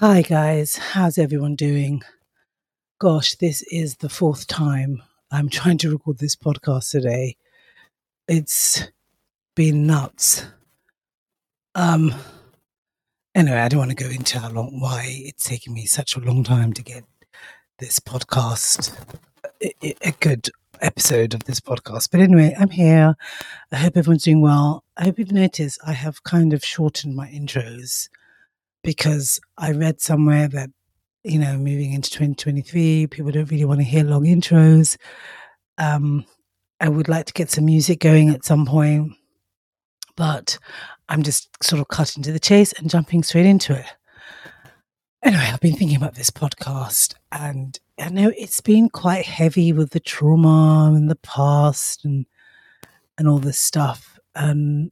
Hi, guys. How's everyone doing? Gosh, this is the fourth time I'm trying to record this podcast today. It's been nuts. Um, anyway, I don't want to go into how long, why it's taking me such a long time to get this podcast, a, a good episode of this podcast. But anyway, I'm here. I hope everyone's doing well. I hope you've noticed I have kind of shortened my intros because I read somewhere that, you know, moving into 2023, people don't really want to hear long intros. Um, I would like to get some music going at some point, but I'm just sort of cutting to the chase and jumping straight into it. Anyway, I've been thinking about this podcast, and I know it's been quite heavy with the trauma and the past and and all this stuff. And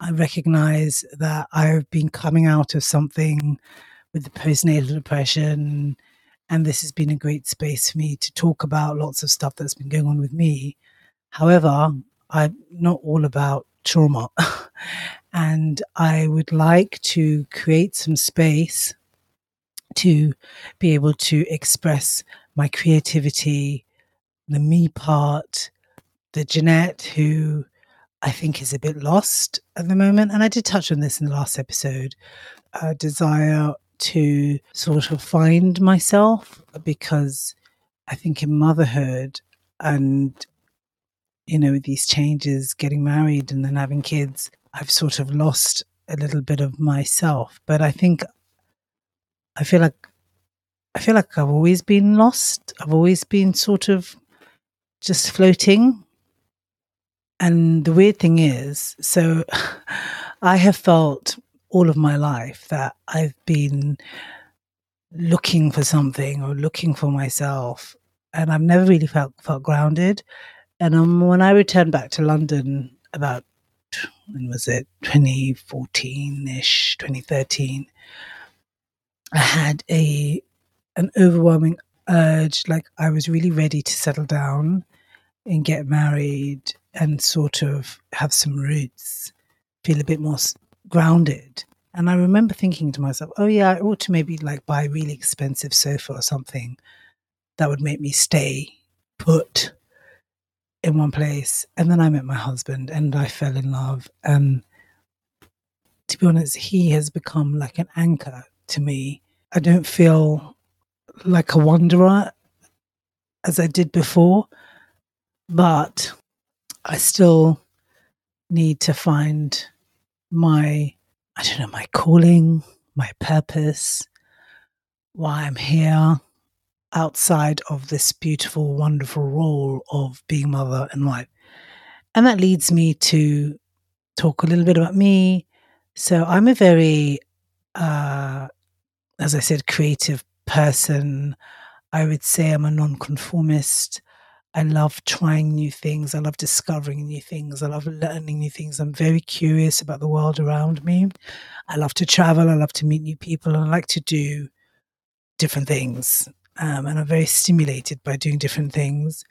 I recognize that I've been coming out of something with the postnatal depression, and this has been a great space for me to talk about lots of stuff that's been going on with me. However, I'm not all about trauma, and I would like to create some space to be able to express my creativity, the me part, the Jeanette who I think is a bit lost at the moment. And I did touch on this in the last episode a desire to sort of find myself because I think in motherhood and, you know, these changes, getting married and then having kids, I've sort of lost a little bit of myself. But I think, I feel like, I feel like I've always been lost. I've always been sort of just floating and the weird thing is, so I have felt all of my life that I've been looking for something or looking for myself, and I've never really felt felt grounded. And um, when I returned back to London about when was it 2014 ish 2013 i had a an overwhelming urge like i was really ready to settle down and get married and sort of have some roots, feel a bit more grounded. And I remember thinking to myself, oh, yeah, I ought to maybe like buy a really expensive sofa or something that would make me stay put in one place. And then I met my husband and I fell in love. And to be honest, he has become like an anchor to me. I don't feel like a wanderer as I did before, but I still need to find my, I don't know, my calling, my purpose, why I'm here outside of this beautiful, wonderful role of being mother and wife. And that leads me to talk a little bit about me. So I'm a very, uh, as I said, creative person. I would say I'm a nonconformist. I love trying new things. I love discovering new things. I love learning new things. I'm very curious about the world around me. I love to travel. I love to meet new people. And I like to do different things. Um, and I'm very stimulated by doing different things.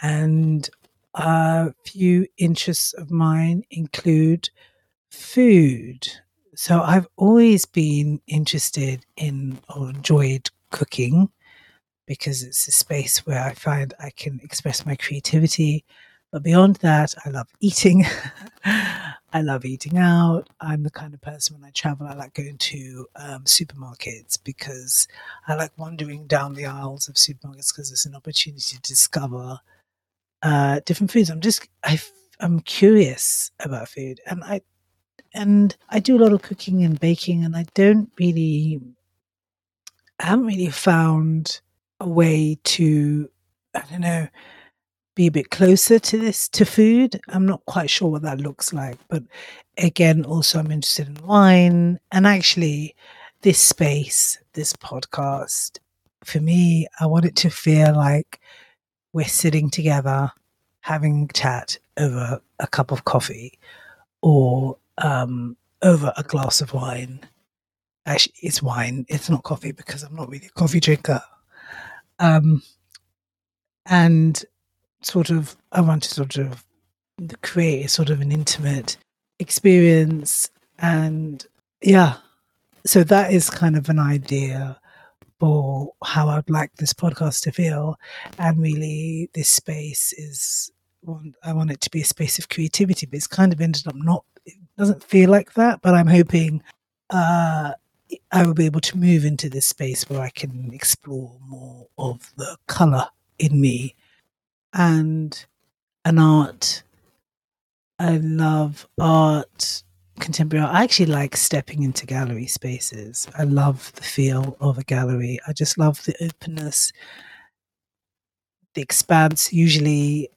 And a few interests of mine include food. So I've always been interested in or enjoyed cooking because it's a space where I find I can express my creativity. But beyond that, I love eating. I love eating out. I'm the kind of person when I travel, I like going to um, supermarkets because I like wandering down the aisles of supermarkets because it's an opportunity to discover uh, different foods. I'm just, I'm curious about food, and I, and I do a lot of cooking and baking, and I don't really, I haven't really found a way to, I don't know, be a bit closer to this, to food. I'm not quite sure what that looks like. But again, also, I'm interested in wine. And actually, this space, this podcast, for me, I want it to feel like we're sitting together having chat over a cup of coffee or um, over a glass of wine. Actually, it's wine. It's not coffee because I'm not really a coffee drinker. Um, and sort of, I want to sort of create sort of an intimate experience. And yeah, so that is kind of an idea for how I'd like this podcast to feel. And really, this space is, I want it to be a space of creativity, but it's kind of ended up not, it doesn't feel like that, but I'm hoping uh, I will be able to move into this space where I can explore more of the color in me and an art. I love art contemporary art. I actually like stepping into gallery spaces. I love the feel of a gallery. I just love the openness, the expanse. Usually,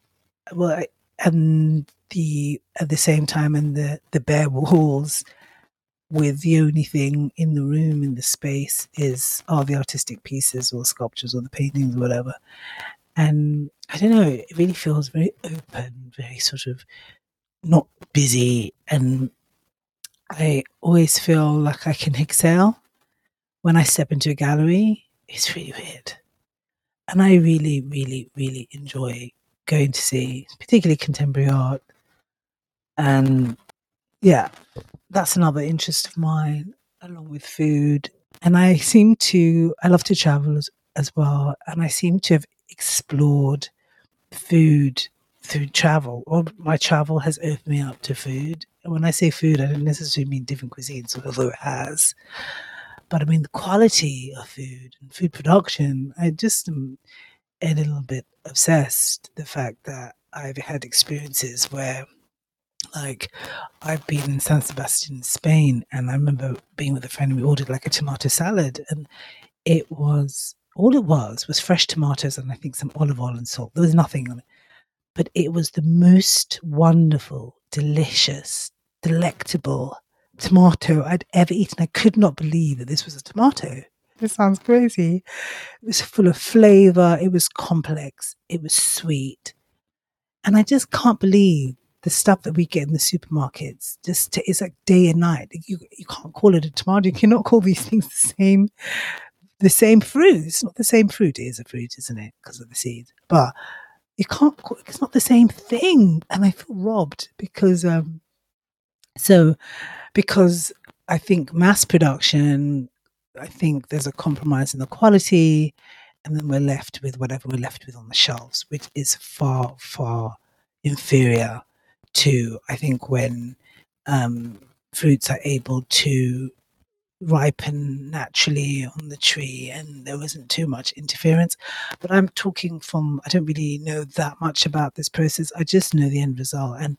well, and the at the same time, and the the bare walls, with the only thing in the room in the space is are the artistic pieces or sculptures or the paintings or whatever. And I don't know, it really feels very open, very sort of not busy and I always feel like I can exhale when I step into a gallery. It's really weird. And I really, really, really enjoy going to see, particularly contemporary art. And yeah, that's another interest of mine, along with food. And I seem to, I love to travel as, as well. And I seem to have explored food through travel. or my travel has opened me up to food. And when I say food, I don't necessarily mean different cuisines, although it has. But I mean the quality of food and food production. I just am a little bit obsessed. The fact that I've had experiences where, like, I've been in San Sebastian, Spain, and I remember being with a friend and we ordered like a tomato salad, and it was all it was was fresh tomatoes and I think some olive oil and salt. There was nothing on it but it was the most wonderful, delicious, delectable tomato I'd ever eaten. I could not believe that this was a tomato. This sounds crazy. It was full of flavor, it was complex, it was sweet. And I just can't believe the stuff that we get in the supermarkets. Just to, it's like day and night. You you can't call it a tomato. You cannot call these things the same the same fruit. It's not the same fruit. It is a fruit, isn't it? Because of the seed. But you can't it's not the same thing and i feel robbed because um so because i think mass production i think there's a compromise in the quality and then we're left with whatever we're left with on the shelves which is far far inferior i think when um fruits are able to ripen naturally on the tree and there wasn't too much interference. But I'm talking from, I don't really know that much about this process. I just know the end result and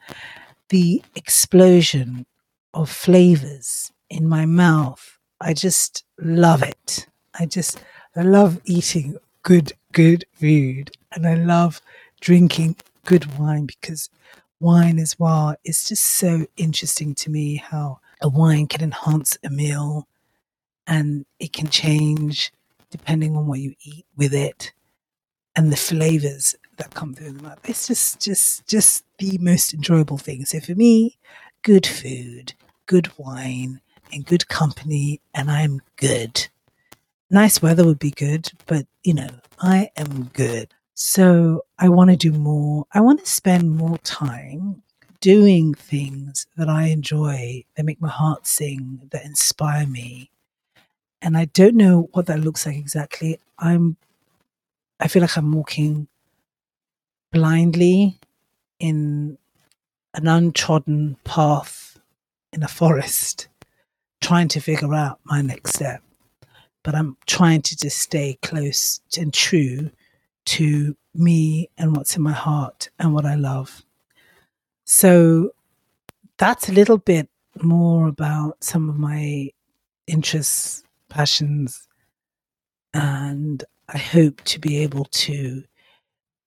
the explosion of flavors in my mouth. I just love it. I just, I love eating good, good food and I love drinking good wine because wine as well is just so interesting to me how a wine can enhance a meal and it can change depending on what you eat with it and the flavors that come through the mouth. It's just just just the most enjoyable thing. So for me, good food, good wine, and good company, and I'm good. Nice weather would be good, but you know, I am good. So I want to do more. I want to spend more time doing things that I enjoy, that make my heart sing, that inspire me, and I don't know what that looks like exactly. I'm I feel like I'm walking blindly in an untrodden path in a forest, trying to figure out my next step. But I'm trying to just stay close and true to me and what's in my heart and what I love. So that's a little bit more about some of my interests passions. And I hope to be able to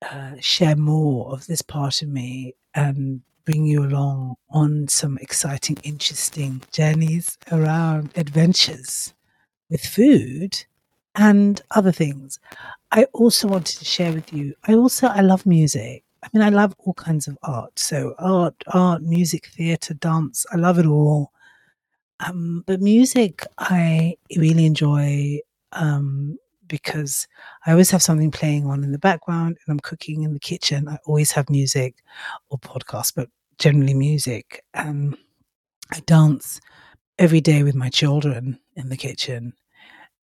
uh, share more of this part of me and bring you along on some exciting, interesting journeys around adventures with food and other things. I also wanted to share with you. I also I love music. I mean, I love all kinds of art. So art, art, music, theatre, dance. I love it all. Um, but music, I really enjoy um, because I always have something playing on in the background and I'm cooking in the kitchen. I always have music or podcasts, but generally music. Um, I dance every day with my children. in the kitchen.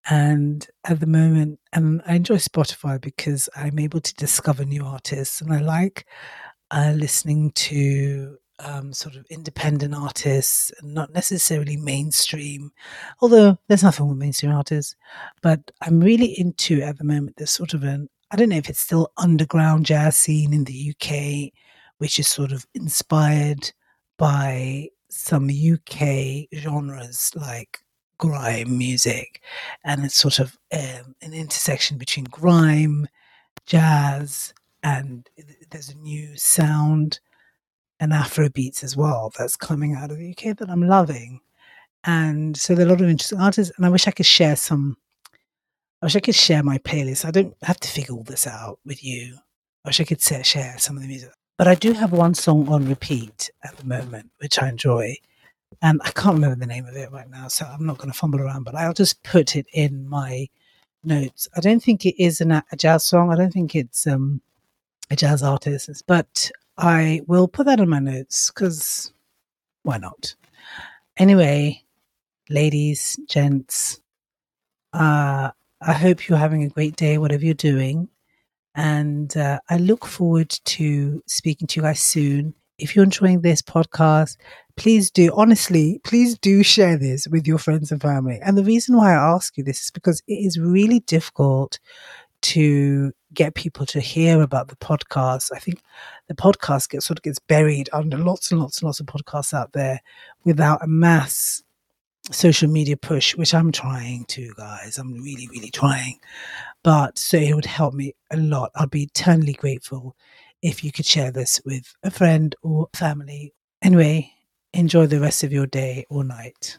And at the moment, and I enjoy Spotify because I'm able to discover new artists, and I like uh, listening to um, sort of independent artists, not necessarily mainstream. Although there's nothing with mainstream artists, but I'm really into at the moment. There's sort of an I don't know if it's still underground jazz scene in the UK, which is sort of inspired by some UK genres like grime music, and it's sort of um, an intersection between grime, jazz, and there's a new sound and Afro beats as well that's coming out of the UK that I'm loving. And so there are a lot of interesting artists, and I wish I could share some. I wish I could share my playlist. I don't have to figure all this out with you. I wish I could share some of the music. But I do have one song on repeat at the moment, which I enjoy. And I can't remember the name of it right now, so I'm not going to fumble around, but I'll just put it in my notes. I don't think it is an, a jazz song. I don't think it's um, a jazz artist, but I will put that in my notes because why not? Anyway, ladies, gents, uh, I hope you're having a great day, whatever you're doing. And uh, I look forward to speaking to you guys soon. If you're enjoying this podcast, please do, honestly, please do share this with your friends and family. And the reason why I ask you this is because it is really difficult to get people to hear about the podcast. I think the podcast gets sort of gets buried under lots and lots and lots of podcasts out there without a mass social media push, which I'm trying to, guys. I'm really, really trying. But so it would help me a lot. I'd be eternally grateful if you could share this with a friend or family. Anyway, enjoy the rest of your day or night.